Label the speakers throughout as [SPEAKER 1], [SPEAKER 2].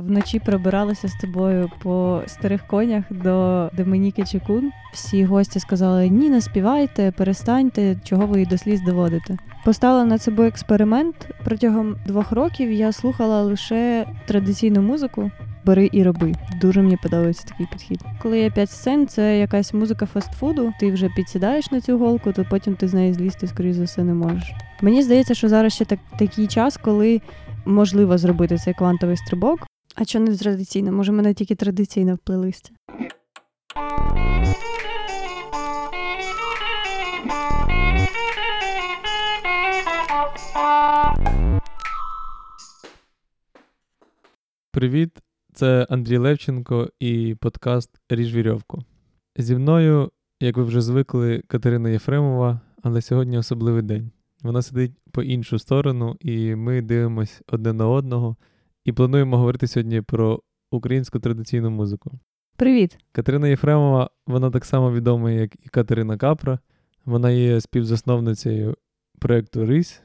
[SPEAKER 1] вночі пробиралася з тобою по старих конях до Домініки Чекун. Всі гості сказали: ні, не співайте, перестаньте, чого ви її до сліз доводите. Поставила над собою експеримент. Протягом двох років я слухала лише традиційну музику. Бери і роби. Дуже мені подобається такий підхід. Коли є п'ять сцен, це якась музика фастфуду. Ти вже підсідаєш на цю голку, то потім ти з неї злізти, скоріш за все, не можеш. Мені здається, що зараз ще так такий час, коли можливо зробити цей квантовий стрибок. А що не традиційно? Може, мене тільки традиційно в плейлисті.
[SPEAKER 2] Привіт, це Андрій Левченко і подкаст Ріж вірьовку. Зі мною, як ви вже звикли, Катерина Єфремова, але сьогодні особливий день. Вона сидить по іншу сторону, і ми дивимось одне на одного і плануємо говорити сьогодні про українську традиційну музику.
[SPEAKER 1] Привіт!
[SPEAKER 2] Катерина Єфремова, вона так само відома, як і Катерина Капра. Вона є співзасновницею проєкту Рись,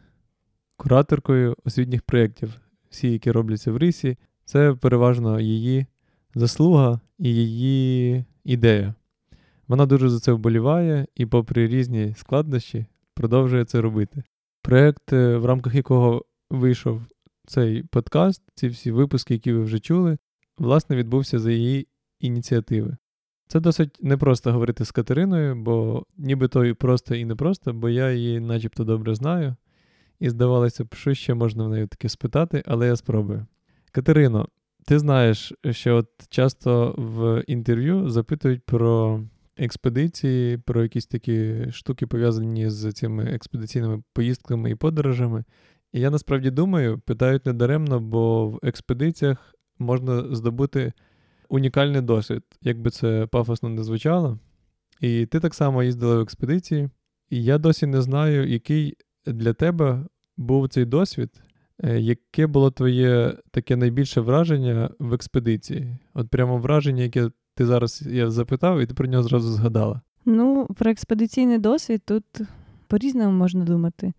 [SPEAKER 2] кураторкою освітніх проєктів, всі, які робляться в Рисі. Це переважно її заслуга і її ідея. Вона дуже за це вболіває і, попри різні складнощі, продовжує це робити. Проєкт, е, в рамках якого вийшов цей подкаст, ці всі випуски, які ви вже чули, власне, відбувся за її ініціативи. Це досить непросто говорити з Катериною, бо ніби то і просто і непросто, бо я її начебто добре знаю. І здавалося б, що ще можна в неї таке спитати, але я спробую. Катерино, ти знаєш, що от часто в інтерв'ю запитують про експедиції, про якісь такі штуки, пов'язані з цими експедиційними поїздками і подорожами. І я насправді думаю, питають недаремно, бо в експедиціях можна здобути унікальний досвід, як би це пафосно не звучало. І ти так само їздила в експедиції, і я досі не знаю, який для тебе був цей досвід, е, яке було твоє таке найбільше враження в експедиції? От прямо враження, яке ти зараз я запитав, і ти про нього зразу згадала.
[SPEAKER 1] Ну, про експедиційний досвід тут по-різному можна думати.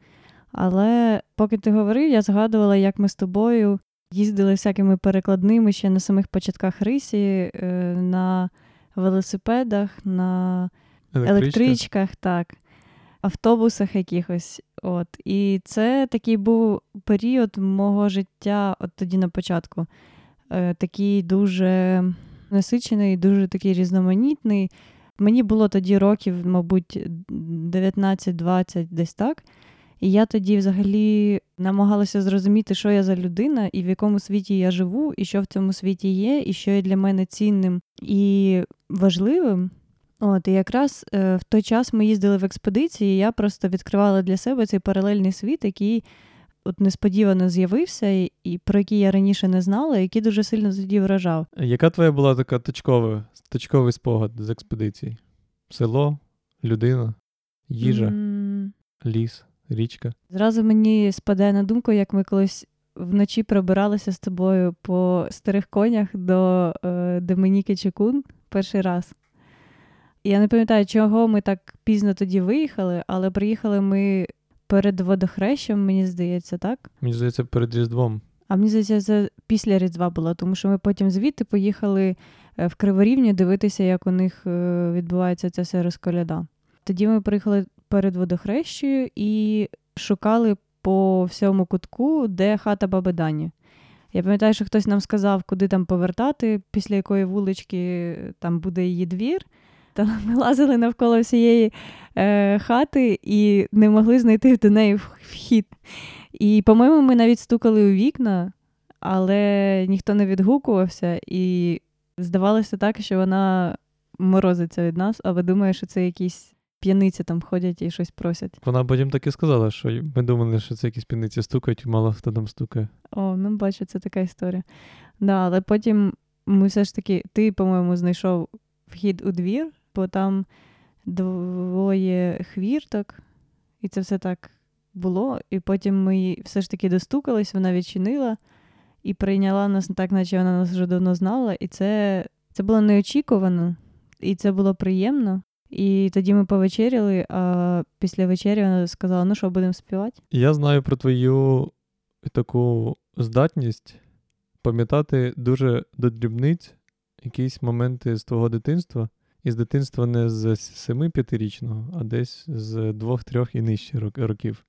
[SPEAKER 1] Але поки ти говорив, я згадувала, як ми з тобою їздили всякими перекладними ще на самих початках рисі, е, на велосипедах, на
[SPEAKER 2] Електричка.
[SPEAKER 1] електричках, так, автобусах якихось. От. І це такий був період мого життя, от тоді на початку, е, такий дуже насичений, дуже такий різноманітний. Мені було тоді років, мабуть, 19-20 десь так. І я тоді взагалі намагалася зрозуміти, що я за людина, і в якому світі я живу, і що в цьому світі є, і що є для мене цінним і важливим. От, і якраз е, в той час ми їздили в експедиції, і я просто відкривала для себе цей паралельний світ, який от несподівано з'явився, і, і про який я раніше не знала, і який дуже сильно тоді вражав.
[SPEAKER 2] Яка твоя була така точкова, точковий спогад з експедиції? Село, людина, їжа,
[SPEAKER 1] М,
[SPEAKER 2] ліс, річка.
[SPEAKER 1] Зразу мені спадає на думку, як ми колись вночі пробиралися з тобою по старих конях до е, Домініки Чекун перший раз. Я не пам'ятаю, чого ми так пізно тоді виїхали, але приїхали ми перед водохрещем, мені здається, так?
[SPEAKER 2] Мені здається, перед Різдвом.
[SPEAKER 1] А мені здається, це після Різдва було, тому що ми потім звідти поїхали е, в Криворівню дивитися, як у них е, відбувається ця розколяда. Тоді ми приїхали перед водохрещею і шукали по всьому кутку, де хата баби Дані. Я пам'ятаю, що хтось нам сказав, куди там повертати, після якої вулички там буде її двір. Та ми лазили навколо всієї е, хати і не могли знайти до неї вхід. І, по-моєму, ми навіть стукали у вікна, але ніхто не відгукувався, і здавалося так, що вона морозиться від нас, але думає, що це якісь п'яниці там ходять і щось просять.
[SPEAKER 2] Вона потім так і сказала, що ми думали, що це якісь піниці стукають, мало хто там стукає.
[SPEAKER 1] О, ну бачу, це така історія. Да, але потім ми все ж таки, ти, по-моєму, знайшов вхід у двір, бо там двоє хвірток, і це все так було. І потім ми все ж таки достукались, вона відчинила і прийняла нас так, наче вона нас вже давно знала. І це, це було неочікувано, і це було приємно. І тоді ми повечеряли, а після вечері вона сказала: ну що, будемо співати?
[SPEAKER 2] Я знаю про твою таку здатність пам'ятати дуже до дрібниць якісь моменти з твого дитинства, і з дитинства не з 7-5-річного, а десь з 2-3 і нижче років.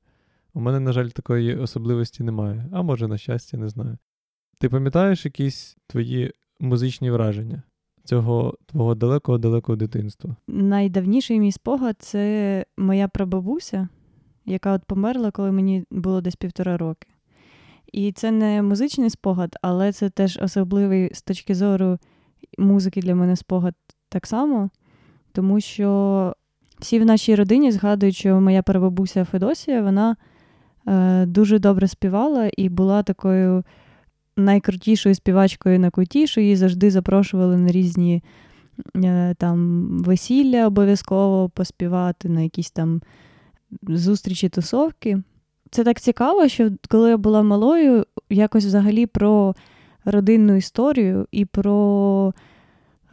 [SPEAKER 2] У мене, на жаль, такої особливості немає, а може, на щастя, не знаю. Ти пам'ятаєш якісь твої музичні враження цього твого далекого-далекого дитинства?
[SPEAKER 1] Найдавніший мій спогад це моя прабабуся, яка от померла, коли мені було десь півтора роки. І це не музичний спогад, але це теж особливий з точки зору музики для мене спогад так само, тому що всі в нашій родині згадують, що моя прабабуся Федосія, вона е, дуже добре співала і була такою найкрутішою співачкою на куті, що її завжди запрошували на різні е, там весілля обов'язково поспівати, на якісь там зустрічі, тусовки. Це так цікаво, що коли я була малою, якось взагалі про родинну історію і про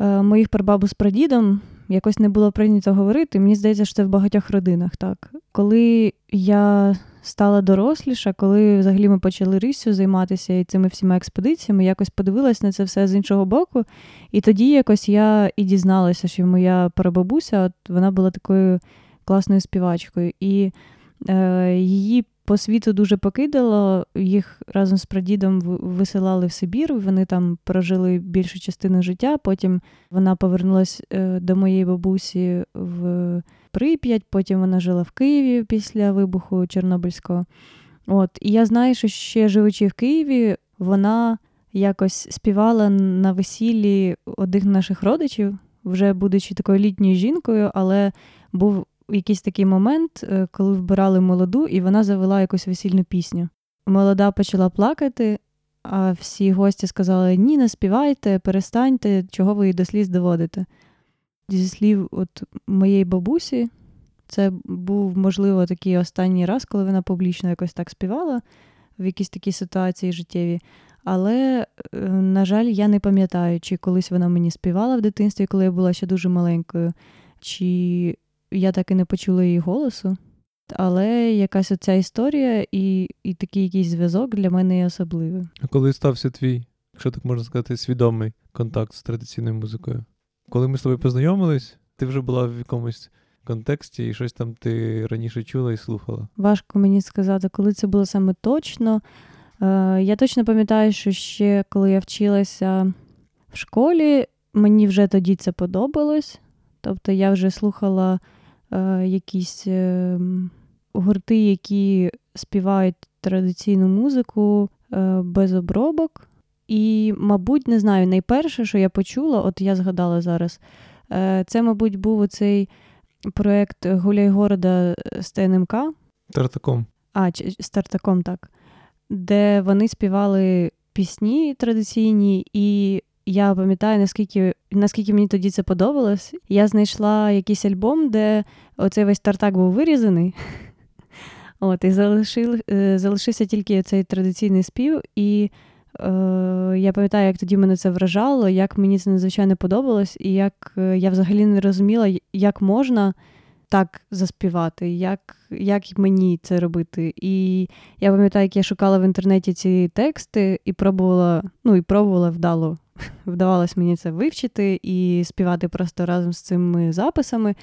[SPEAKER 1] е, моїх прабабу з прадідом якось не було прийнято говорити. Мені здається, що це в багатьох родинах так. Коли я стала доросліша, коли взагалі ми почали рисю займатися і цими всіма експедиціями, якось подивилась на це все з іншого боку. І тоді якось я і дізналася, що моя прабабуся, от вона була такою класною співачкою. І її по світу дуже покидало. Їх разом з прадідом висилали в Сибір. Вони там прожили більшу частину життя. Потім вона повернулась е, до моєї бабусі в Прип'ять, потім вона жила в Києві після вибуху Чорнобильського. От, і я знаю, що ще живучи в Києві, вона якось співала на весіллі одних наших родичів, вже будучи такою літньою жінкою, але був якийсь такий момент, е, коли вбирали молоду, і вона завела якусь весільну пісню. Молода почала плакати, а всі гості сказали: ні, не співайте, перестаньте, чого ви її до сліз доводите. Зі слів от моєї бабусі, це був, можливо, такий останній раз, коли вона публічно якось так співала в якійсь такій ситуації життєвій. Але, е, на жаль, я не пам'ятаю, чи колись вона мені співала в дитинстві, коли я була ще дуже маленькою, чи я так і не почула її голосу. Але якась оця історія і, і такий якийсь зв'язок для мене є особливий.
[SPEAKER 2] А коли стався твій, якщо так можна сказати, свідомий контакт з традиційною музикою? Коли ми з тобою познайомились, ти вже була в якомусь контексті і щось там ти раніше чула і слухала.
[SPEAKER 1] Важко мені сказати, коли це було саме точно. Е, я точно пам'ятаю, що ще коли я вчилася в школі, мені вже тоді це подобалось. Тобто я вже слухала якісь е, гурти, які співають традиційну музику е, без обробок. І, мабуть, не знаю, найперше, що я почула, от я згадала зараз, е, це, мабуть, був оцей проєкт Гуляй города з ТНМК.
[SPEAKER 2] Тартаком.
[SPEAKER 1] А, з Тартаком, так. Де вони співали пісні традиційні, і я пам'ятаю, наскільки, наскільки мені тоді це подобалось. Я знайшла якийсь альбом, де оцей весь тартак був вирізаний. От, і залишив, е, залишився тільки цей традиційний спів. І е, я пам'ятаю, як тоді мене це вражало, як мені це надзвичайно подобалось, і як е, я взагалі не розуміла, як можна так заспівати, як, як мені це робити. І я пам'ятаю, як я шукала в інтернеті ці тексти і пробувала, ну і пробувала вдало. Вдавалось мені це вивчити і співати просто разом з цими записами.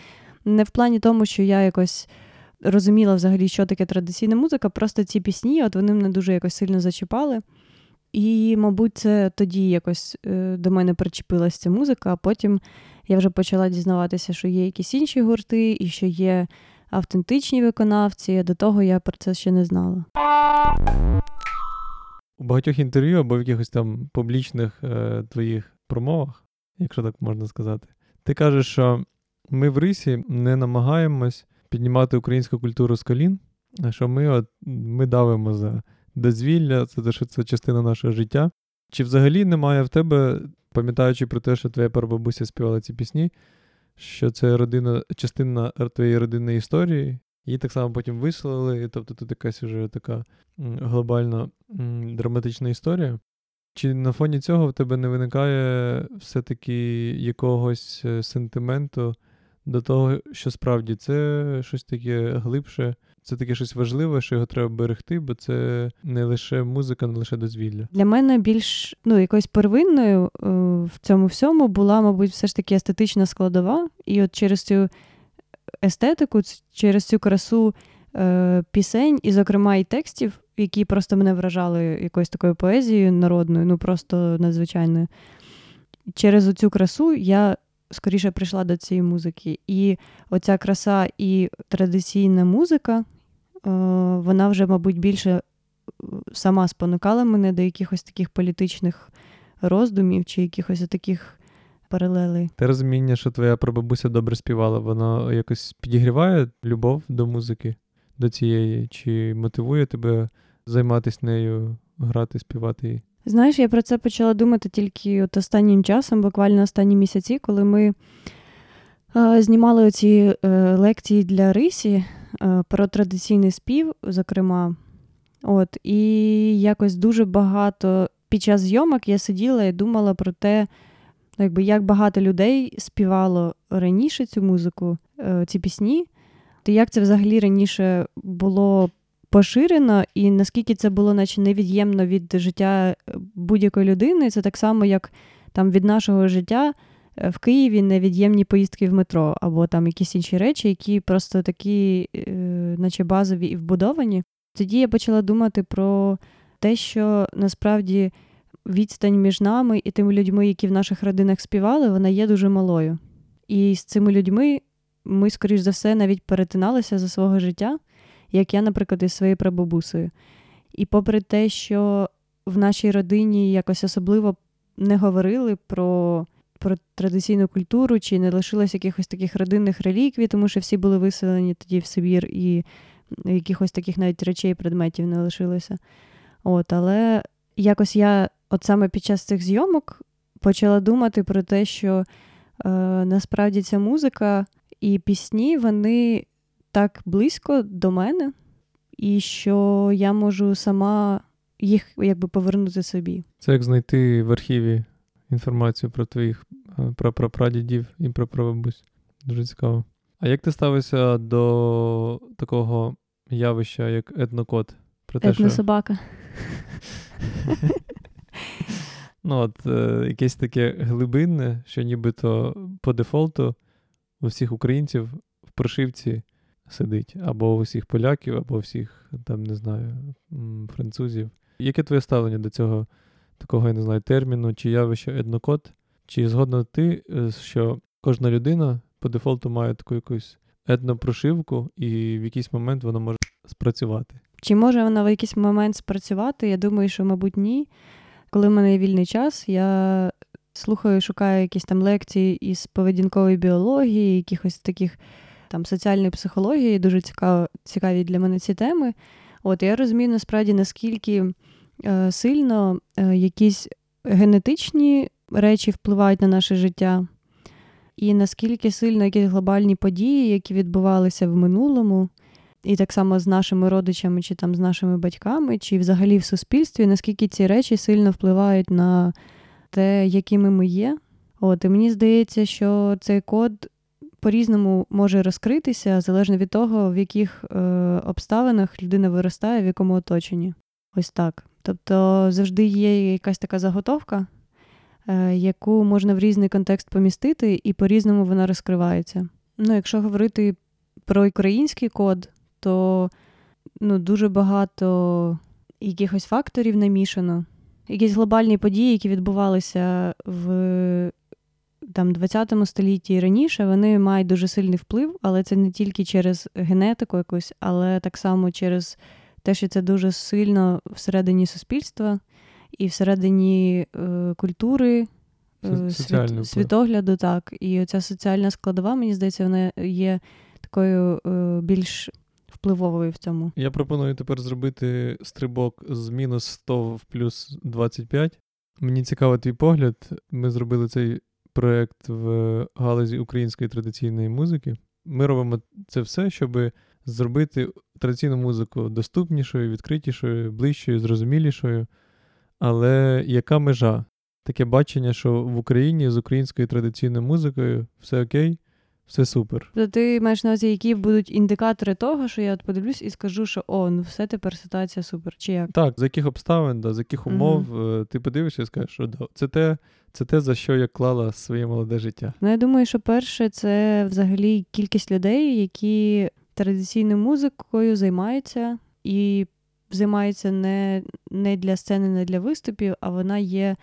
[SPEAKER 1] Не в плані тому, що я якось розуміла взагалі, що таке традиційна музика, просто ці пісні, от вони мене дуже якось сильно зачіпали. І, мабуть, це тоді якось е, до мене причепилася ця музика, а потім я вже почала дізнаватися, що є якісь інші гурти і що є автентичні виконавці. До того я про це ще не знала.
[SPEAKER 2] У багатьох інтерв'ю або в якихось там публічних е, твоїх промовах, якщо так можна сказати, ти кажеш, що ми в Рисі не намагаємось піднімати українську культуру з колін, а що ми от ми давимо за дозвілля, це те, що це частина нашого життя. Чи взагалі немає в тебе, пам'ятаючи про те, що твоя прабабуся співала ці пісні, що це родина, частина твоєї родинної історії, її так само потім вислали, тобто тут якась вже така глобальна драматична історія. Чи на фоні цього в тебе не виникає все-таки якогось е, сентименту до того, що справді це щось таке глибше, це таке щось важливе, що його треба берегти, бо це не лише музика, не лише дозвілля.
[SPEAKER 1] Для мене більш ну, якоюсь первинною е, в цьому всьому була, мабуть, все ж таки естетична складова. І от через цю естетику, через цю красу е, пісень, і, зокрема, і текстів, які просто мене вражали якоюсь такою поезією народною, ну просто надзвичайною. Через цю красу я скоріше прийшла до цієї музики. І оця краса і традиційна музика, е, вона вже, мабуть, більше е, сама спонукала мене до якихось таких політичних роздумів чи якихось таких паралелей.
[SPEAKER 2] Те розуміння, що твоя прабабуся добре співала, воно якось підігріває любов до музики, до цієї, чи мотивує тебе займатися нею, грати, співати її?
[SPEAKER 1] Знаєш, я про це почала думати тільки от останнім часом, буквально останні місяці, коли ми е, знімали оці е, лекції для Рисі е, про традиційний спів, зокрема. От, і якось дуже багато під час зйомок я сиділа і думала про те, якби, як багато людей співало раніше цю музику, е, ці пісні, то як це взагалі раніше було поширено, і наскільки це було наче невід'ємно від життя е, будь-якої людини, це так само, як там від нашого життя е, в Києві невід'ємні поїздки в метро, або там якісь інші речі, які просто такі, наче базові і вбудовані. Тоді я почала думати про те, що насправді відстань між нами і тими людьми, які в наших родинах співали, вона є дуже малою. І з цими людьми ми, скоріш за все, навіть перетиналися за свого життя, як я, наприклад, із своєю прабабусею. І попри те, що в нашій родині якось особливо не говорили про, про традиційну культуру, чи не лишилось якихось таких родинних реліквій, тому що всі були виселені тоді в Сибір, і якихось таких навіть речей, предметів не лишилося. От, але якось я, от саме під час цих зйомок, почала думати про те, що е, насправді ця музика і пісні, вони так близько до мене, і що я можу сама їх якби повернути собі.
[SPEAKER 2] Це як знайти в архіві інформацію про твоїх е, прапрапрадідів і прапрабабусь. Дуже цікаво. А як ти ставишся до такого явища, як етнокод? Про те, що... Ну, от е, якесь таке глибинне, що нібито по дефолту у всіх українців в прошивці сидить, або у всіх поляків, або у всіх, там, не знаю, французів. Яке твоє ставлення до цього такого, я не знаю, терміну чи явища етнокод? Чи згодна ти, е, що кожна людина по дефолту має таку якусь етнопрошивку, і в якийсь момент вона може спрацювати?
[SPEAKER 1] Чи може вона в якийсь момент спрацювати? Я думаю, що, мабуть, ні. Коли в мене є вільний час, я слухаю, шукаю якісь там лекції із поведінкової біології, якихось таких там соціальної психології, дуже цікаво, цікаві для мене ці теми. От я розумію насправді, наскільки е, сильно е, якісь генетичні речі впливають на наше життя, і наскільки сильно якісь глобальні події, які відбувалися в минулому, і так само з нашими родичами, чи там з нашими батьками, чи взагалі в суспільстві, наскільки ці речі сильно впливають на те, якими ми є. От, і мені здається, що цей код по-різному може розкритися, залежно від того, в яких е, обставинах людина виростає, в якому оточенні. Ось так. Тобто завжди є якась така заготовка, е, яку можна в різний контекст помістити, і по-різному вона розкривається. Ну, якщо говорити про український код, то ну, дуже багато якихось факторів намішано. Якісь глобальні події, які відбувалися в там, 20 столітті і раніше, вони мають дуже сильний вплив, але це не тільки через генетику якусь, але так само через те, що це дуже сильно всередині суспільства і всередині е, культури, е,
[SPEAKER 2] вплив.
[SPEAKER 1] світогляду, так. І оця соціальна складова, мені здається, вона є такою е, більш впливовою в цьому.
[SPEAKER 2] Я пропоную тепер зробити стрибок з мінус 100 в плюс 25. Мені цікаво твій погляд. Ми зробили цей проєкт в галузі української традиційної музики. Ми робимо це все, щоб зробити традиційну музику доступнішою, відкритішою, ближчою, зрозумілішою. Але яка межа? Таке бачення, що в Україні з українською традиційною музикою все окей, все супер.
[SPEAKER 1] То ти маєш на увазі, які будуть індикатори того, що я от подивлюсь і скажу, що о, ну все тепер ситуація супер. Чи як?
[SPEAKER 2] Так, за яких обставин, да, за яких умов е, ти подивишся і скажеш, що да, це те, це те, за що я клала своє молоде життя.
[SPEAKER 1] Ну, я думаю, що перше, це взагалі кількість людей, які традиційною музикою займаються, і займаються не, не для сцени, не для виступів, а вона є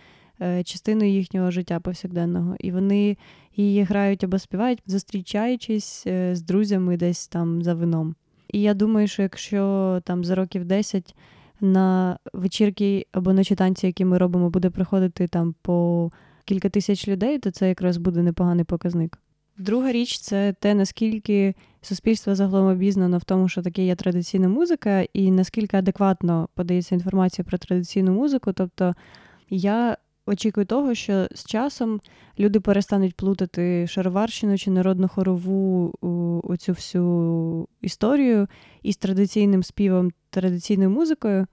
[SPEAKER 1] частиною їхнього життя повсякденного. І вони її грають або співають, зустрічаючись е, з друзями десь там за вином. І я думаю, що якщо там за років 10 на вечірки або ночі танці, які ми робимо, буде приходити там по кілька тисяч людей, то це якраз буде непоганий показник. Друга річ це те, наскільки суспільство загалом обізнано в тому, що таке є традиційна музика, і наскільки адекватно подається інформація про традиційну музику. Тобто я очікую того, що з часом люди перестануть плутати шароварщину чи народну хорову оцю всю історію із традиційним співом, традиційною музикою.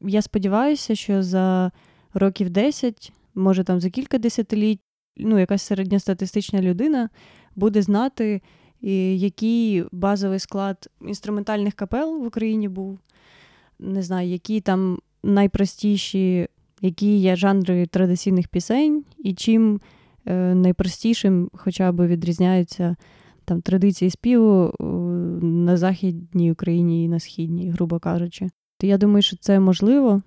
[SPEAKER 1] Я сподіваюся, що за років 10, може там за кілька десятиліть, ну, якась середньостатистична людина буде знати, який базовий склад інструментальних капел в Україні був. Не знаю, які там найпростіші, які є жанри традиційних пісень, і чим е, найпростішим хоча б відрізняються там традиції співу на Західній Україні і на Східній, грубо кажучи. То я думаю, що це можливо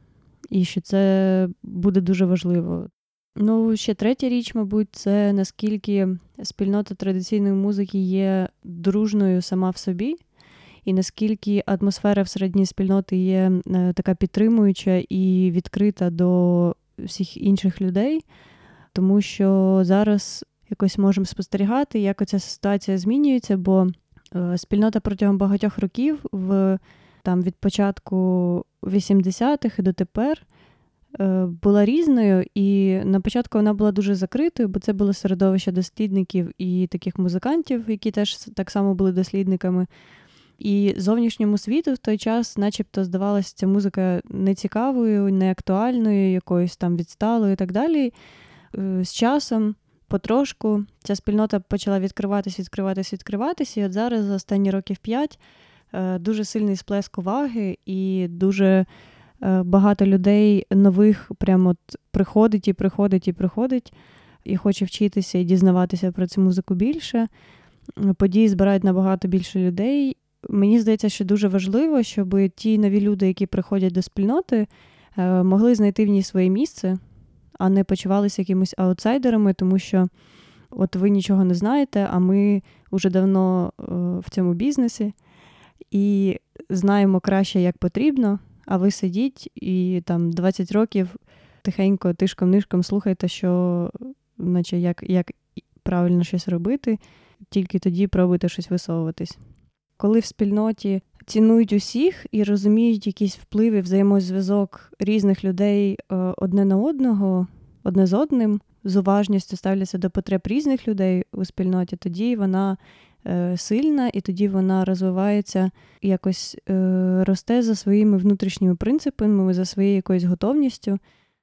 [SPEAKER 1] і що це буде дуже важливо. Ну, ще третя річ, мабуть, це наскільки спільнота традиційної музики є дружною сама в собі, і наскільки атмосфера всередині спільноти є е, така підтримуюча і відкрита до всіх інших людей, тому що зараз якось можемо спостерігати, як оця ситуація змінюється, бо е, спільнота протягом багатьох років в там від початку 80-х і дотепер Е, була різною, і на початку вона була дуже закритою, бо це було середовище дослідників і таких музикантів, які теж так само були дослідниками. І зовнішньому світу в той час, начебто, здавалася ця музика нецікавою, неактуальною, якоюсь там відсталою і так далі. Е, з часом, потрошку, ця спільнота почала відкриватися, відкриватися, відкриватися. І от зараз, за останні років п'ять, е, дуже сильний сплеск уваги і дуже Е, багато людей нових прямо от приходить і приходить і приходить, і хоче вчитися і дізнаватися про цю музику більше. Події збирають набагато більше людей. Мені здається, що дуже важливо, щоб ті нові люди, які приходять до спільноти, е, могли знайти в ній своє місце, а не почувалися якимись аутсайдерами, тому що от ви нічого не знаєте, а ми вже давно е, в цьому бізнесі і знаємо краще, як потрібно а ви сидіть і там 20 років тихенько, тишком-нишком слухаєте, що, наче як, як правильно щось робити, тільки тоді пробуйте щось висовуватись. Коли в спільноті цінують усіх і розуміють якісь впливи, взаємозв'язок різних людей е, одне на одного, одне з одним, з уважністю ставляться до потреб різних людей у спільноті, тоді вона Е, сильна, і тоді вона розвивається якось е, росте за своїми внутрішніми принципами, за своєю якоюсь готовністю.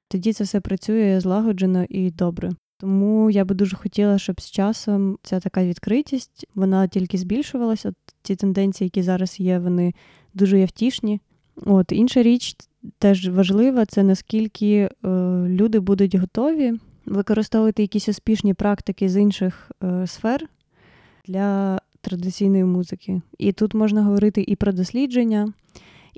[SPEAKER 1] Тоді це все працює злагоджено і добре. Тому я би дуже хотіла, щоб з часом ця така відкритість вона тільки збільшувалася. От Ці тенденції, які зараз є, вони дуже є втішні. От інша річ теж важлива, це наскільки е, люди будуть готові використовувати якісь успішні практики з інших е, сфер для традиційної музики. І тут можна говорити і про дослідження,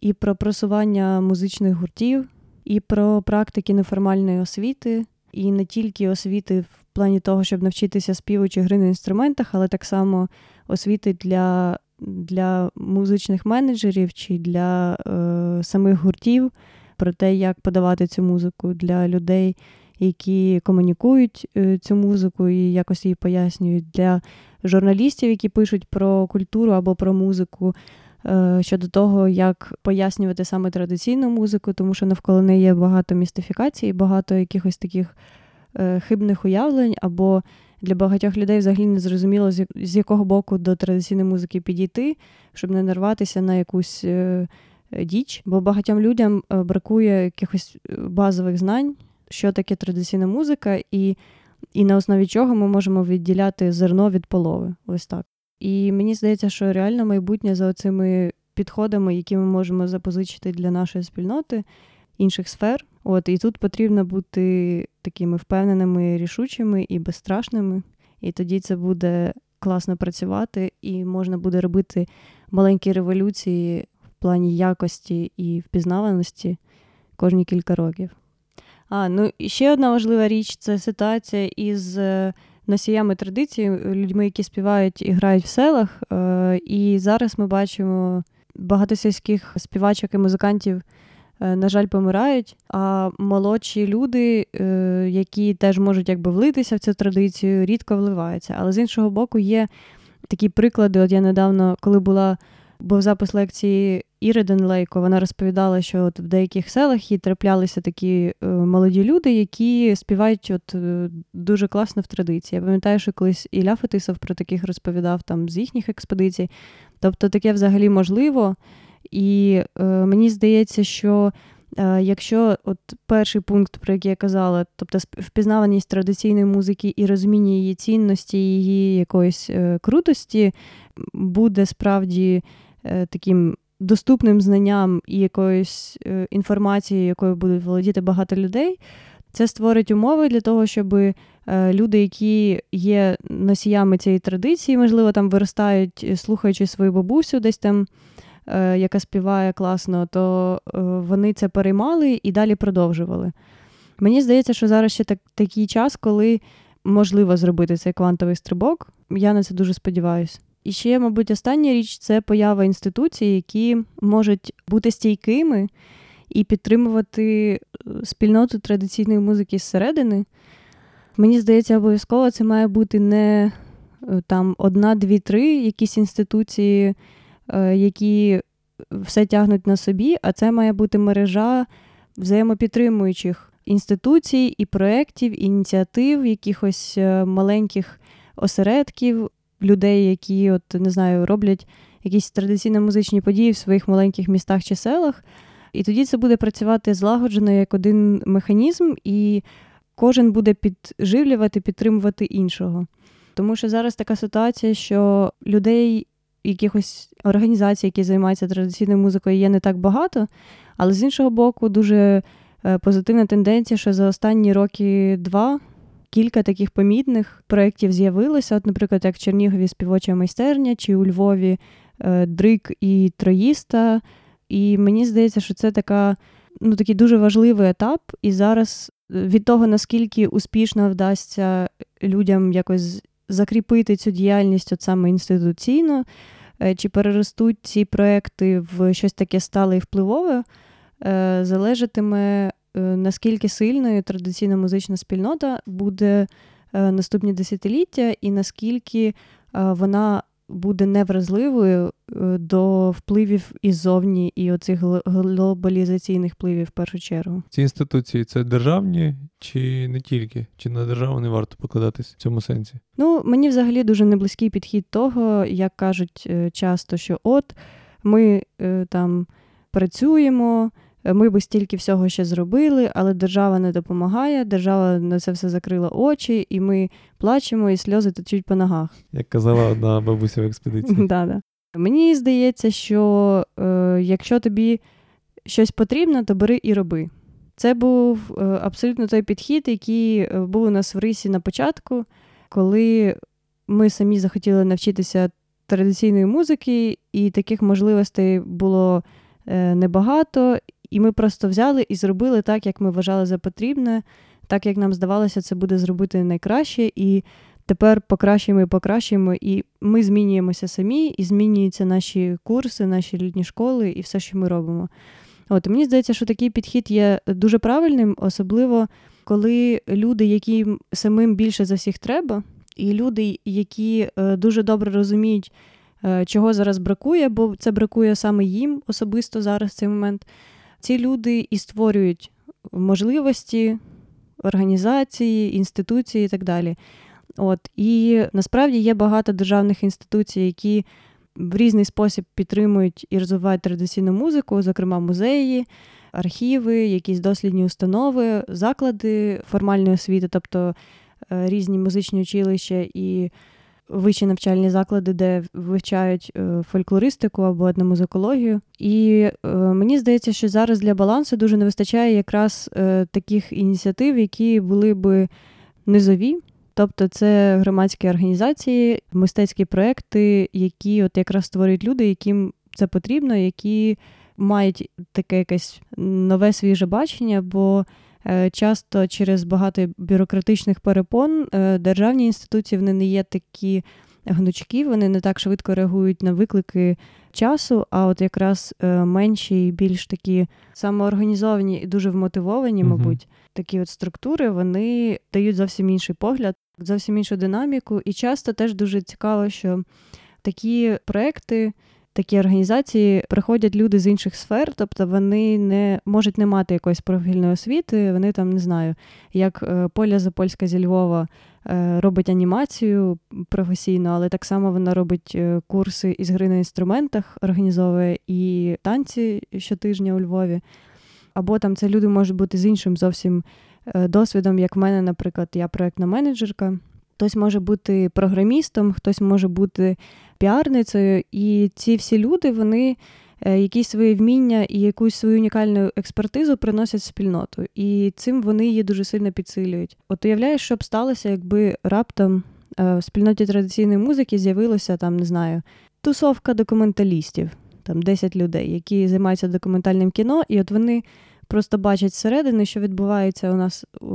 [SPEAKER 1] і про просування музичних гуртів, і про практики неформальної освіти, і не тільки освіти в плані того, щоб навчитися співу чи гри на інструментах, але так само освіти для для музичних менеджерів чи для е, самих гуртів, про те, як подавати цю музику для людей, які комунікують е, цю музику і якось її пояснюють, для журналістів, які пишуть про культуру або про музику. Е, щодо того, як пояснювати саме традиційну музику, тому що навколо неї є багато містифікацій, багато якихось таких е, хибних уявлень, або для багатьох людей взагалі не зрозуміло, з якого боку до традиційної музики підійти, щоб не нарватися на якусь діч. Бо багатьом людям бракує якихось базових знань що таке традиційна музика, і і на основі чого ми можемо відділяти зерно від полови. Ось так. І мені здається, що реально майбутнє за цими підходами, які ми можемо запозичити для нашої спільноти інших сфер. От і тут потрібно бути такими впевненими, рішучими і безстрашними. І тоді це буде класно працювати, і можна буде робити маленькі революції в плані якості і впізнаваності кожні кілька років. А, ну і ще одна важлива річ це ситуація із е, носіями традиції, людьми, які співають і грають в селах. Е, і зараз ми бачимо багато сільських співачок і музикантів. Е, на жаль, помирають, а молодші люди, які теж можуть якби влитися в цю традицію, рідко вливаються. Але з іншого боку, є такі приклади. От я недавно, коли була був запис лекції Іри Денлейко, вона розповідала, що от в деяких селах їй траплялися такі е, молоді люди, які співають от е, дуже класно в традиції. Я пам'ятаю, що колись Ілля Фетисов про таких розповідав там з їхніх експедицій. Тобто таке взагалі можливо. І е, мені здається, що е, якщо от перший пункт, про який я казала, тобто впізнаваність традиційної музики і розуміння її цінності, її якоїсь е, крутості, буде справді Е, таким доступним знанням і якоюсь е, інформацією, якою будуть володіти багато людей. Це створить умови для того, щоб е, люди, які є носіями цієї традиції, можливо, там виростають, слухаючи свою бабусю, десь там, яка співає класно, то вони це переймали і далі продовжували. Мені здається, що зараз ще так, такий час, коли можливо зробити цей квантовий стрибок. Я на це дуже сподіваюся. І ще, мабуть, остання річ це поява інституцій, які можуть бути стійкими і підтримувати е, спільноту традиційної музики зсередини. Мені здається, обов'язково це має бути не е, там одна, дві, три якісь інституції, е, які все тягнуть на собі, а це має бути мережа взаємопідтримуючих інституцій і проєктів, ініціатив, якихось маленьких осередків людей, які от не знаю, роблять якісь традиційно музичні події в своїх маленьких містах чи селах. І тоді це буде працювати злагоджено як один механізм, і кожен буде підживлювати, підтримувати іншого. Тому що зараз така ситуація, що людей, якихось організацій, які займаються традиційною музикою, є не так багато, але з іншого боку, дуже е, позитивна тенденція, що за останні роки два кілька таких помітних проєктів з'явилося. От, наприклад, як в Чернігові співоча майстерня, чи у Львові е, Дрик і Троїста. І мені здається, що це така, ну, такий дуже важливий етап. І зараз е, від того, наскільки успішно вдасться людям якось закріпити цю діяльність от саме інституційно, е, чи переростуть ці проекти в щось таке стале і впливове, залежатиме наскільки сильною традиційна музична спільнота буде е, наступні десятиліття, і наскільки е, вона буде невразливою до впливів іззовні і оцих глобалізаційних впливів в першу чергу.
[SPEAKER 2] Ці інституції це державні чи не тільки? Чи на державу не варто покладатись в цьому сенсі?
[SPEAKER 1] Ну мені взагалі дуже неблизький підхід того, як кажуть часто, що от ми там працюємо. Ми би стільки всього ще зробили, але держава не допомагає, держава на це все закрила очі, і ми плачемо, і сльози течуть по ногах.
[SPEAKER 2] Як казала одна бабуся в експедиції.
[SPEAKER 1] Да-да. Мені здається, що е, якщо тобі щось потрібно, то бери і роби. Це був е, абсолютно той підхід, який е, був у нас в рисі на початку, коли ми самі захотіли навчитися традиційної музики, і таких можливостей було е, небагато. І ми просто взяли і зробили так, як ми вважали за потрібне, так як нам здавалося, це буде зробити найкраще. І тепер покращуємо і покращуємо, і ми змінюємося самі, і змінюються наші курси, наші літні школи і все, що ми робимо. От мені здається, що такий підхід є дуже правильним, особливо коли люди, які самим більше за всіх треба, і люди, які е, дуже добре розуміють, е, чого зараз бракує, бо це бракує саме їм особисто зараз в цей момент. Ці люди і створюють можливості, організації, інституції і так далі. От І насправді є багато державних інституцій, які в різний спосіб підтримують і розвивають традиційну музику, зокрема музеї, архіви, якісь дослідні установи, заклади формальної освіти. Тобто е, різні музичні училища і вищі навчальні заклади, де вивчають е, фольклористику або етномузикологію. І е, мені здається, що зараз для балансу дуже не вистачає якраз е, таких ініціатив, які були би низові. Тобто це громадські організації, мистецькі проекти, які от якраз створюють люди, яким це потрібно, які мають таке якесь нове свіже бачення, бо часто через багато бюрократичних перепон е, державні інституції вони не є такі гнучкі, вони не так швидко реагують на виклики часу, а от якраз е, менші і більш такі самоорганізовані і дуже вмотивовані, мабуть, такі от структури, вони дають зовсім інший погляд, зовсім іншу динаміку. І часто теж дуже цікаво, що такі проекти. Такі організації приходять люди з інших сфер, тобто вони не можуть не мати якоїсь профільної освіти. Вони там не знаю, як е, Поля Запольська зі Львова е, робить анімацію професійно, але так само вона робить е, курси із гри на інструментах, організовує і танці щотижня у Львові. Або там це люди можуть бути з іншим зовсім досвідом, як в мене, наприклад, я проектна менеджерка. Хтось може бути програмістом, хтось може бути піарницею. І ці всі люди, вони е, якісь свої вміння і якусь свою унікальну експертизу приносять в спільноту. І цим вони її дуже сильно підсилюють. От уявляєш, що б сталося, якби раптом е, в спільноті традиційної музики з'явилося там, не знаю, тусовка документалістів, там 10 людей, які займаються документальним кіно, і от вони. Просто бачать зсередини, що відбувається у нас у,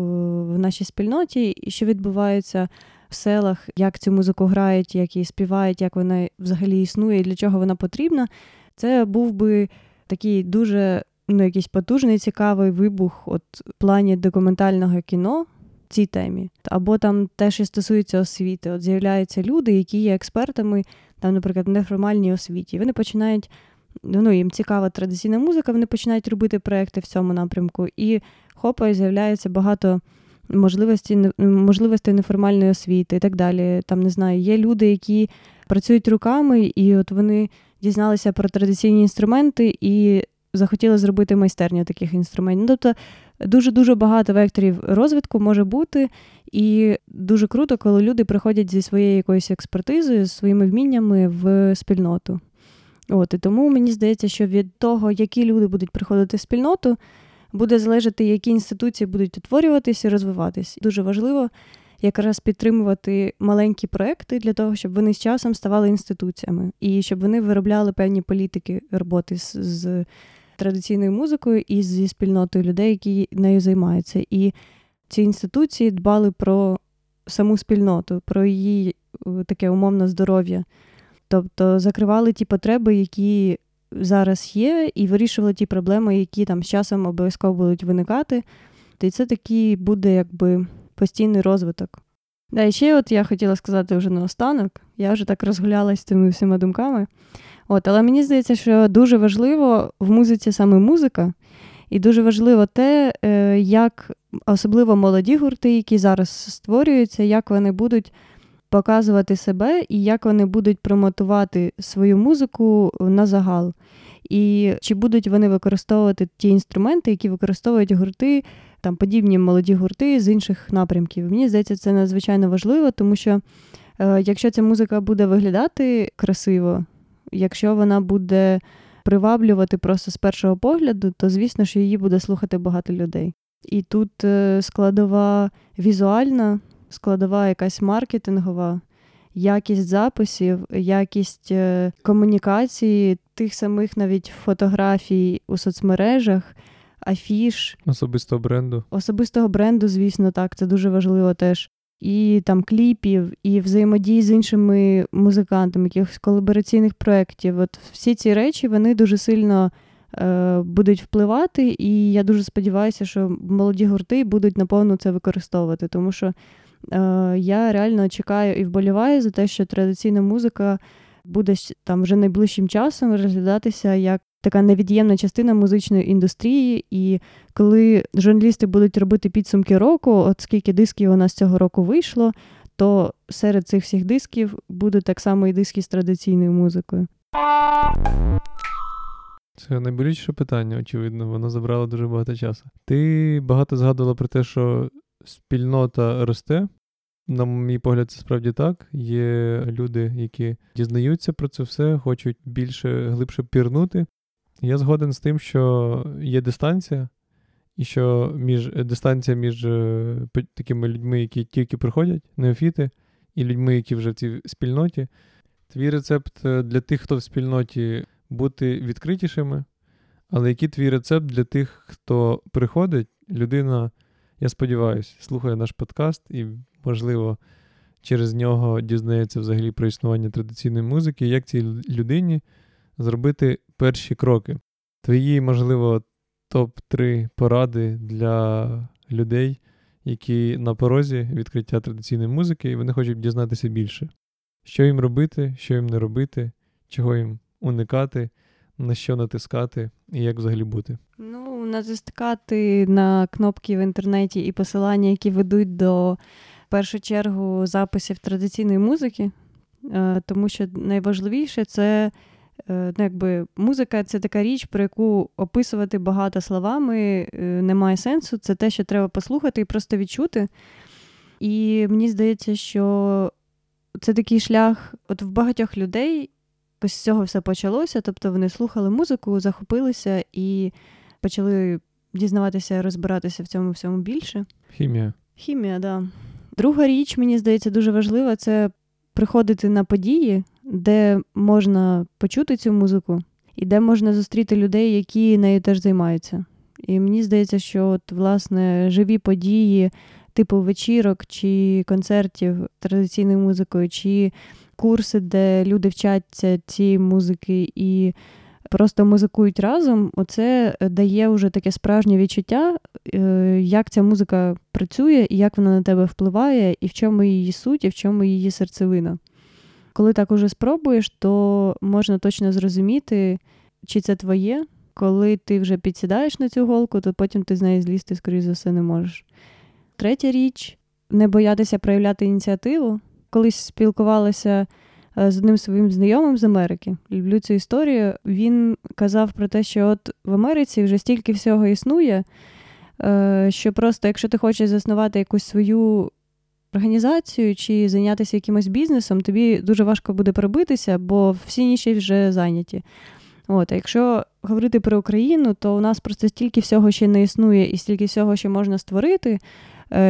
[SPEAKER 1] в нашій спільноті, і що відбувається в селах, як цю музику грають, як її співають, як вона взагалі існує і для чого вона потрібна. Це був би такий дуже ну, якийсь потужний, цікавий вибух от в плані документального кіно в цій темі. Або там те, що стосується освіти. От з'являються люди, які є експертами, там, наприклад, в неформальній освіті. Вони починають. Ну, їм цікава традиційна музика, вони починають робити проекти в цьому напрямку, і хопа, з'являється багато можливостей, можливостей неформальної освіти і так далі. Там не знаю, є люди, які працюють руками, і от вони дізналися про традиційні інструменти і захотіли зробити майстерню таких інструментів. Ну, Тобто дуже дуже багато векторів розвитку може бути, і дуже круто, коли люди приходять зі своєю якоюсь експертизою, своїми вміннями в спільноту. От і тому мені здається, що від того, які люди будуть приходити в спільноту, буде залежати, які інституції будуть утворюватися і розвиватись. Дуже важливо якраз підтримувати маленькі проекти для того, щоб вони з часом ставали інституціями і щоб вони виробляли певні політики роботи з, з традиційною музикою і зі спільнотою людей, які нею займаються. І ці інституції дбали про саму спільноту, про її е, таке умовне здоров'я. Тобто закривали ті потреби, які зараз є, і вирішували ті проблеми, які там з часом обов'язково будуть виникати. І це такий буде якби постійний розвиток. Да, і ще от я хотіла сказати вже наостанок, я вже так розгулялась цими всіма думками. От, Але мені здається, що дуже важливо в музиці саме музика, і дуже важливо те, е, як особливо молоді гурти, які зараз створюються, як вони будуть показувати себе і як вони будуть промотувати свою музику на загал. І чи будуть вони використовувати ті інструменти, які використовують гурти, там подібні молоді гурти з інших напрямків. Мені здається, це надзвичайно важливо, тому що е, якщо ця музика буде виглядати красиво, якщо вона буде приваблювати просто з першого погляду, то звісно, що її буде слухати багато людей. І тут е, складова візуальна, складова якась маркетингова, якість записів, якість е, комунікації, тих самих навіть фотографій у соцмережах, афіш,
[SPEAKER 2] Особистого бренду.
[SPEAKER 1] особистого бренду, звісно, так, це дуже важливо теж. І там кліпів, і взаємодії з іншими музикантами, якихось колабораційних проєктів. От всі ці речі вони дуже сильно е, будуть впливати, і я дуже сподіваюся, що молоді гурти будуть наповну це використовувати, тому що я реально чекаю і вболіваю за те, що традиційна музика буде там вже найближчим часом розглядатися як така невід'ємна частина музичної індустрії. І коли журналісти будуть робити підсумки року, от скільки дисків у нас цього року вийшло, то серед цих всіх дисків будуть так само і диски з традиційною музикою.
[SPEAKER 2] Це найболючіше питання, очевидно, воно забрало дуже багато часу. Ти багато згадувала про те, що спільнота росте, на мій погляд, це справді так. Є люди, які дізнаються про це все, хочуть більше глибше пірнути. Я згоден з тим, що є дистанція, і що між дистанція між е, такими людьми, які тільки приходять, неофіти, і людьми, які вже в цій спільноті. Твій рецепт е, для тих, хто в спільноті бути відкритішими, але який твій рецепт для тих, хто приходить, людина, я сподіваюся, слухає наш подкаст і, можливо, через нього дізнається взагалі про існування традиційної музики, як цій людині зробити перші кроки. Твої, можливо, топ-3 поради для людей, які на порозі відкриття традиційної музики, і вони хочуть дізнатися більше. Що їм робити, що їм не робити, чого їм уникати, на що натискати і як взагалі бути.
[SPEAKER 1] Ну, натискати на кнопки в інтернеті і посилання, які ведуть до в першу чергу записів традиційної музики, е, тому що найважливіше це. Е, ну, якби Музика це така річ, про яку описувати багато словами е, немає сенсу. Це те, що треба послухати і просто відчути. І мені здається, що це такий шлях, от в багатьох людей з цього все почалося. Тобто вони слухали музику, захопилися і почали дізнаватися, розбиратися в цьому всьому більше.
[SPEAKER 2] Хімія.
[SPEAKER 1] Хімія. Да. Друга річ, мені здається, дуже важлива це приходити на події, де можна почути цю музику, і де можна зустріти людей, які нею теж займаються. І мені здається, що от, власне живі події, типу вечірок чи концертів традиційною музикою, чи курси, де люди вчаться цієї музики і просто музикують разом, оце дає вже таке справжнє відчуття, е, як ця музика працює, і як вона на тебе впливає, і в чому її суть, і в чому її серцевина. Коли так уже спробуєш, то можна точно зрозуміти, чи це твоє. Коли ти вже підсідаєш на цю голку, то потім ти з неї злізти, скоріш за все, не можеш. Третя річ не боятися проявляти ініціативу. Колись спілкувалася е, з одним своїм знайомим з Америки. Люблю цю історію. Він казав про те, що от в Америці вже стільки всього існує, е, що просто, якщо ти хочеш заснувати якусь свою організацію чи зайнятися якимось бізнесом, тобі дуже важко буде пробитися, бо всі інші вже зайняті. От, а якщо говорити про Україну, то у нас просто стільки всього ще не існує, і стільки всього ще можна створити,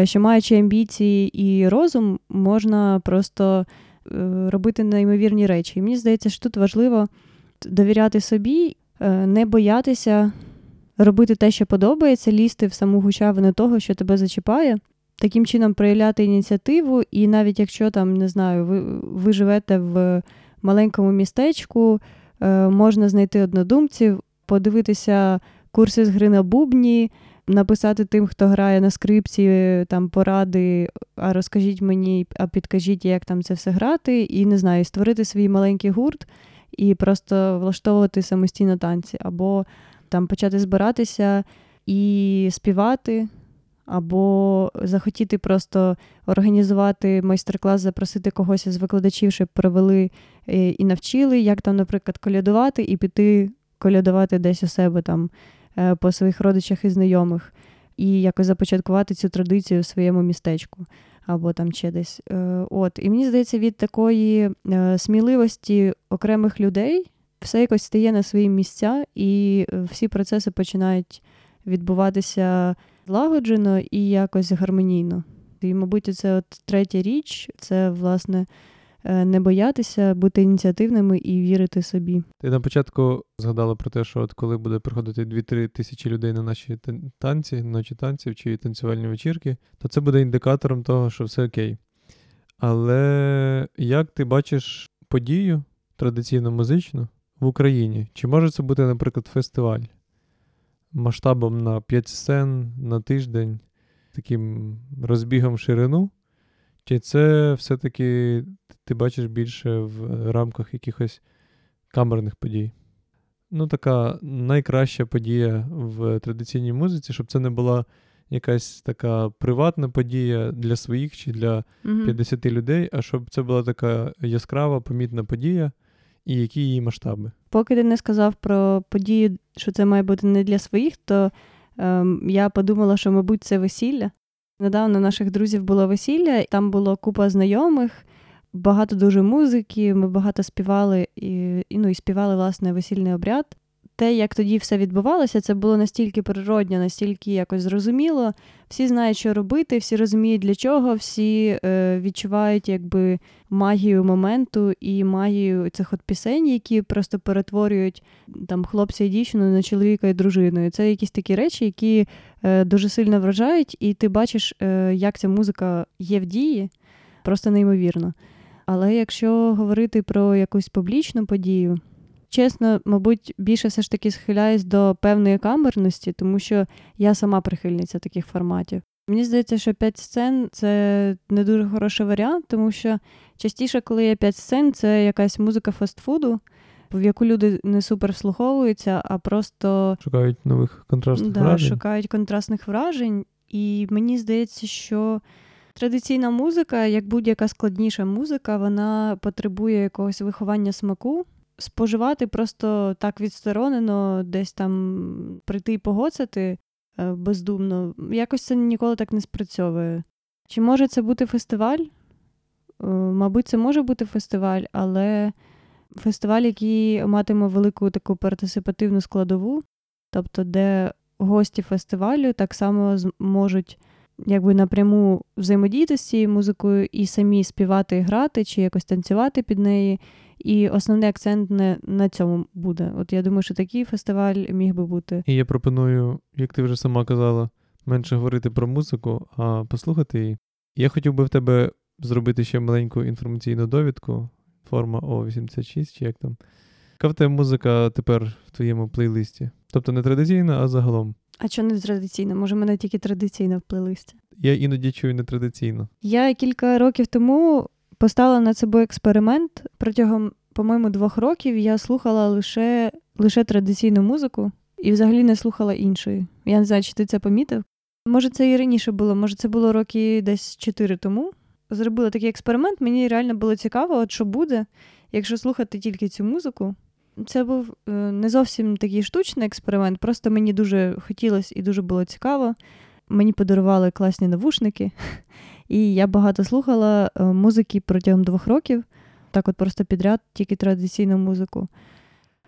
[SPEAKER 1] що маючи амбіції і розум, можна просто е, робити неймовірні речі. І мені здається, що тут важливо довіряти собі, е, не боятися робити те, що подобається, лізти в саму гущавину того, що тебе зачіпає таким чином проявляти ініціативу, і навіть якщо там, не знаю, ви, ви живете в маленькому містечку, е, можна знайти однодумців, подивитися курси з гри на бубні, написати тим, хто грає на скрипці, там поради, а розкажіть мені, а підкажіть, як там це все грати, і не знаю, створити свій маленький гурт і просто влаштовувати самостійно танці, або там почати збиратися і співати або захотіти просто організувати майстер-клас, запросити когось із викладачів, щоб провели е, і навчили, як там, наприклад, колядувати, і піти колядувати десь у себе там е, по своїх родичах і знайомих, і якось започаткувати цю традицію в своєму містечку. Або там ще десь. Е, от. І мені здається, від такої сміливості окремих людей все якось стає на свої місця, і всі процеси починають відбуватися злагоджено і якось гармонійно. І, мабуть, це от третя річ це, власне, е, не боятися бути ініціативними і вірити собі.
[SPEAKER 2] Ти на початку згадала про те, що от коли буде приходити 2-3 тисячі людей на наші танці, ночі танців чи танцювальні вечірки, то це буде індикатором того, що все окей. Але як ти бачиш подію традиційно музичну в Україні? Чи може це бути, наприклад, фестиваль? масштабом на 5 сцен на тиждень, таким розбігом ширину? Чи це все-таки ти бачиш більше в рамках якихось камерних подій? Ну, така найкраща подія в традиційній музиці, щоб це не була якась така приватна подія для своїх чи для 50 людей, а щоб це була така яскрава, помітна подія, і які її масштаби.
[SPEAKER 1] Поки ти не сказав про подію, що це має бути не для своїх, то ем, я подумала, що, мабуть, це весілля. Недавно наших друзів було весілля, там було купа знайомих, багато дуже музики. Ми багато співали і, і ну, і співали власне весільний обряд. Те, як тоді все відбувалося, це було настільки природньо, настільки якось зрозуміло. Всі знають, що робити, всі розуміють для чого, всі е, відчувають якби магію моменту і магію цих от пісень, які просто перетворюють там хлопця і дівчину на чоловіка і дружину. І Це якісь такі речі, які е, дуже сильно вражають, і ти бачиш, е, як ця музика є в дії, просто неймовірно. Але якщо говорити про якусь публічну подію, чесно, мабуть, більше все ж таки схиляюсь до певної камерності, тому що я сама прихильниця таких форматів. Мені здається, що п'ять сцен це не дуже хороший варіант, тому що частіше, коли є п'ять сцен, це якась музика фастфуду, в яку люди не супер вслуховуються, а просто
[SPEAKER 2] Шукають нових контрастних
[SPEAKER 1] да,
[SPEAKER 2] вражень.
[SPEAKER 1] шукають контрастних вражень. І мені здається, що традиційна музика, як будь-яка складніша музика, вона потребує якогось виховання смаку. Споживати просто так відсторонено, десь там прийти і погоцати е, бездумно, якось це ніколи так не спрацьовує. Чи може це бути фестиваль? Е, Мабуть, це може бути фестиваль, але фестиваль, який матиме велику таку партисипативну складову, тобто, де гості фестивалю так само зможуть якби напряму взаємодіяти з цією музикою і самі співати і грати, чи якось танцювати під неї. І основний акцент не на цьому буде. От я думаю, що такий фестиваль міг би бути.
[SPEAKER 2] І я пропоную, як ти вже сама казала, менше говорити про музику, а послухати її. Я хотів би в тебе зробити ще маленьку інформаційну довідку, форма О86, чи як там. Тебе музика тепер в твоєму плейлисті? Тобто не традиційна, а загалом.
[SPEAKER 1] А що не традиційно? Може, мене тільки традиційно в плейлисті.
[SPEAKER 2] Я іноді чую нетрадиційно.
[SPEAKER 1] Я кілька років тому поставила над собою експеримент. Протягом, по-моєму, двох років я слухала лише, лише традиційну музику і взагалі не слухала іншої. Я не знаю, чи ти це помітив. Може, це і раніше було, може, це було роки десь чотири тому. Зробила такий експеримент, мені реально було цікаво, от що буде, якщо слухати тільки цю музику. Це був е, не зовсім такий штучний експеримент, просто мені дуже хотілося і дуже було цікаво. Мені подарували класні навушники, і я багато слухала е, музики протягом двох років, так от просто підряд, тільки традиційну музику.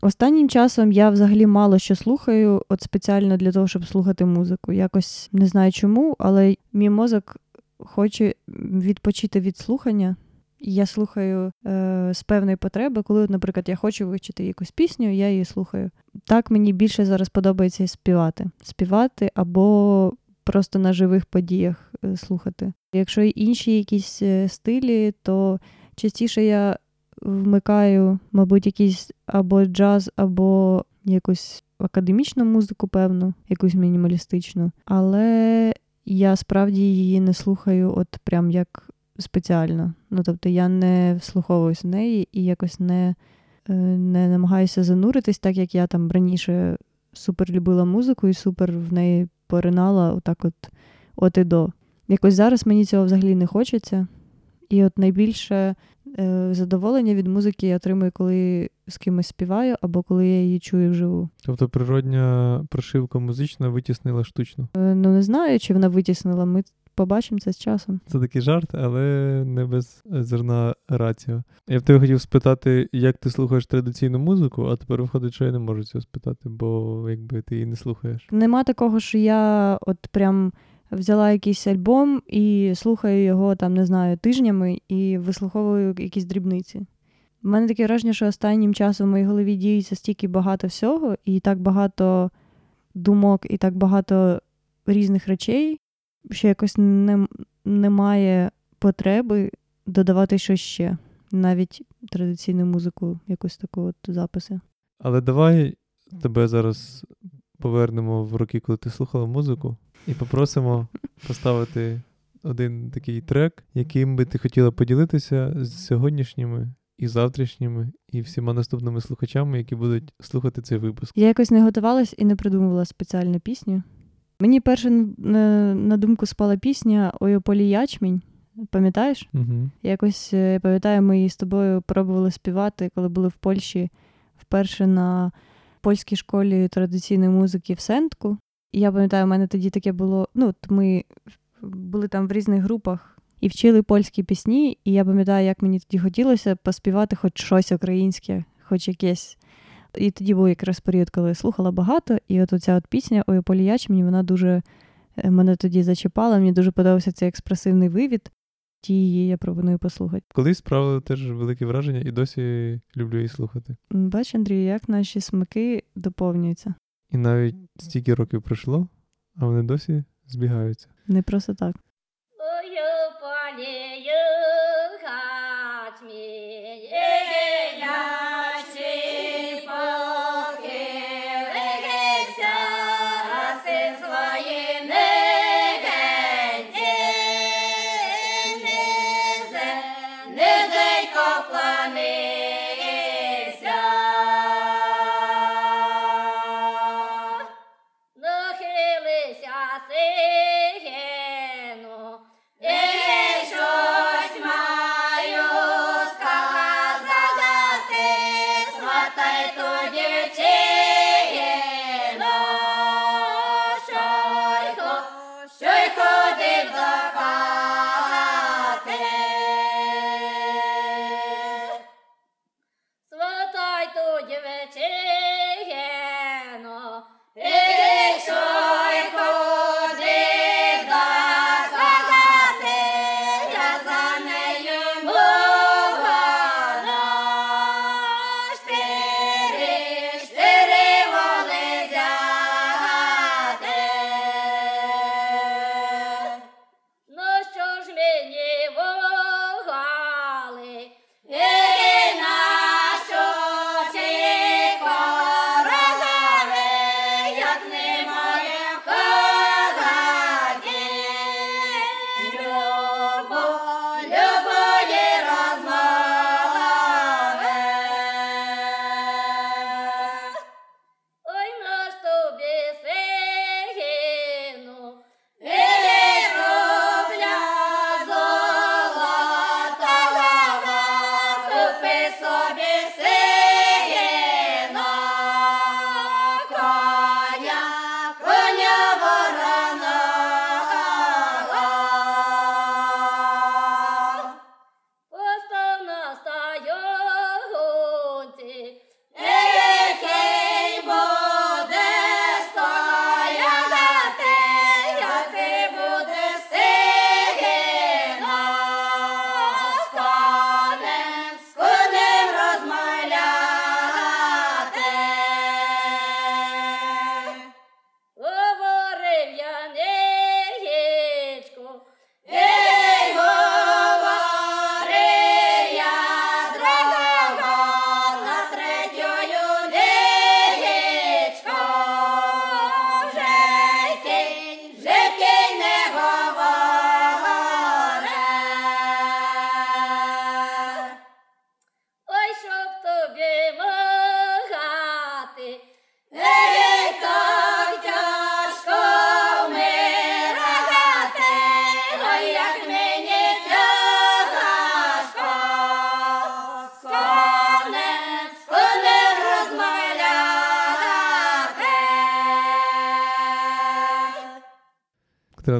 [SPEAKER 1] Останнім часом я взагалі мало що слухаю, от спеціально для того, щоб слухати музику. Якось не знаю чому, але мій мозок хоче відпочити від слухання. Я слухаю е, з певної потреби, коли, наприклад, я хочу вивчити якусь пісню, я її слухаю. Так мені більше зараз подобається співати. Співати або просто на живих подіях е, слухати. Якщо інші якісь е, стилі, то частіше я вмикаю, мабуть, якийсь або джаз, або якусь академічну музику, певну, якусь мінімалістичну. Але я справді її не слухаю, от прям як спеціально. Ну, тобто я не вслуховуюсь в неї і якось не, е, не намагаюся зануритись, так як я там раніше супер любила музику і супер в неї поринала отак от от і до. Якось зараз мені цього взагалі не хочеться. І от найбільше е, задоволення від музики я отримую, коли з кимось співаю, або коли я її чую вживу.
[SPEAKER 2] Тобто природня прошивка музична витіснила штучну.
[SPEAKER 1] Е, ну не знаю, чи вона витіснила. Ми побачимо це з часом.
[SPEAKER 2] Це такий жарт, але не без зерна раціо. Я в тебе хотів спитати, як ти слухаєш традиційну музику, а тепер виходить, що я не можу цього спитати, бо якби ти її не слухаєш.
[SPEAKER 1] Нема такого, що я от прям взяла якийсь альбом і слухаю його там, не знаю, тижнями і вислуховую якісь дрібниці. У мене таке враження, що останнім часом в моїй голові діється стільки багато всього, і так багато думок, і так багато різних речей, що якось не, немає потреби додавати щось ще, навіть традиційну музику, якусь таку от записи.
[SPEAKER 2] Але давай тебе зараз повернемо в роки, коли ти слухала музику, і попросимо поставити один такий трек, яким би ти хотіла поділитися з сьогоднішніми і завтрашніми, і всіма наступними слухачами, які будуть слухати цей випуск.
[SPEAKER 1] Я якось не готувалась і не придумувала спеціальну пісню. Мені перше на, думку спала пісня Ой, полі ячмінь. Пам'ятаєш?
[SPEAKER 2] Угу.
[SPEAKER 1] Якось е, пам'ятаю, ми її з тобою пробували співати, коли були в Польщі вперше на польській школі традиційної музики в Сентку. І я пам'ятаю, у мене тоді таке було. Ну, от ми були там в різних групах і вчили польські пісні. І я пам'ятаю, як мені тоді хотілося поспівати хоч щось українське, хоч якесь. І тоді був якраз період, коли я слухала багато, і от оця от пісня Ой, Поліяч, мені вона дуже е, мене тоді зачіпала, мені дуже подобався цей експресивний вивід. Ті її я пропоную послухати.
[SPEAKER 2] Колись справили теж велике враження і досі люблю її слухати.
[SPEAKER 1] Бач, Андрій, як наші смаки доповнюються.
[SPEAKER 2] І навіть стільки років пройшло, а вони досі збігаються.
[SPEAKER 1] Не просто так.
[SPEAKER 3] Ою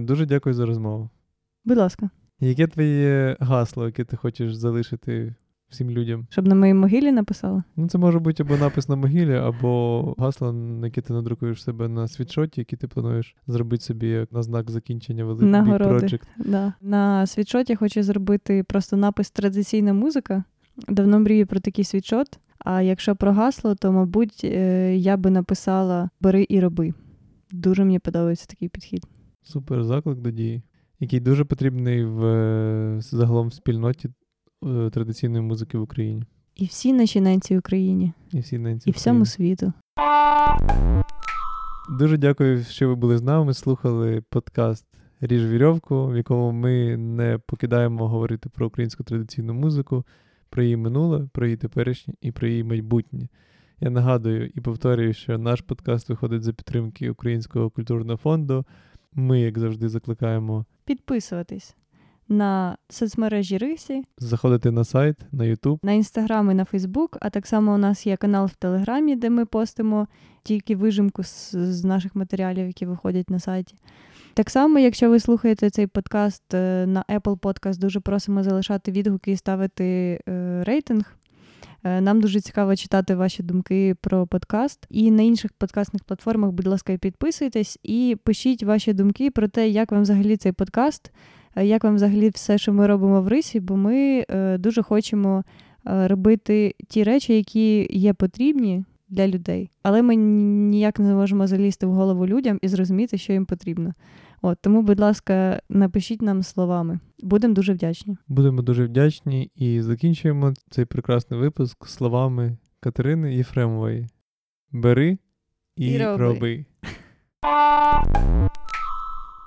[SPEAKER 2] дуже дякую за розмову.
[SPEAKER 1] Будь ласка,
[SPEAKER 2] Яке твоє гасло, яке ти хочеш залишити всім людям?
[SPEAKER 1] щоб на моїй могилі написала.
[SPEAKER 2] Ну, це може бути або напис на могилі, або гасло, яке ти надрукуєш себе на світшоті, який ти плануєш зробити собі як на знак закінчення великого
[SPEAKER 1] Нагороди. Да. На світшоті хочу зробити просто напис традиційна музика. Давно мрію про такий світшот. А якщо про гасло, то, мабуть, е, я би написала Бери і роби. Дуже мені подобається такий підхід.
[SPEAKER 2] Супер заклик до дії, який дуже потрібний в е, загалом в спільноті е, традиційної музики в Україні.
[SPEAKER 1] І всі наші ненці в Україні,
[SPEAKER 2] І всі ненці
[SPEAKER 1] і всьому світу.
[SPEAKER 2] Дуже дякую, що ви були з нами. Слухали подкаст Ріж вірьовку, в якому ми не покидаємо говорити про українську традиційну музику, про її минуле, про її теперішнє і про її майбутнє. Я нагадую і повторюю, що наш подкаст виходить за підтримки Українського культурного фонду. Ми, як завжди, закликаємо
[SPEAKER 1] Підписуватись на соцмережі Рисі,
[SPEAKER 2] заходити на сайт, на YouTube.
[SPEAKER 1] на інстаграм і на Фейсбук. А так само у нас є канал в Телеграмі, де ми постимо тільки вижимку з, з наших матеріалів, які виходять на сайті. Так само, якщо ви слухаєте цей подкаст е, на Apple Podcast, дуже просимо залишати відгуки і ставити е, рейтинг. Е, Нам дуже цікаво читати ваші думки про подкаст. І на інших подкастних платформах, будь ласка, підписуйтесь і пишіть ваші думки про те, як вам взагалі цей подкаст, е, як вам взагалі все, що ми робимо в рисі, бо ми е, дуже хочемо робити ті речі, які є потрібні для людей, але ми ніяк не можемо залізти в голову людям і зрозуміти, що їм потрібно. От тому, будь ласка, напишіть нам словами. Будемо дуже вдячні.
[SPEAKER 2] Будемо дуже вдячні і закінчуємо цей прекрасний випуск словами Катерини Єфремової. Бери і,
[SPEAKER 1] І роби.
[SPEAKER 2] роби.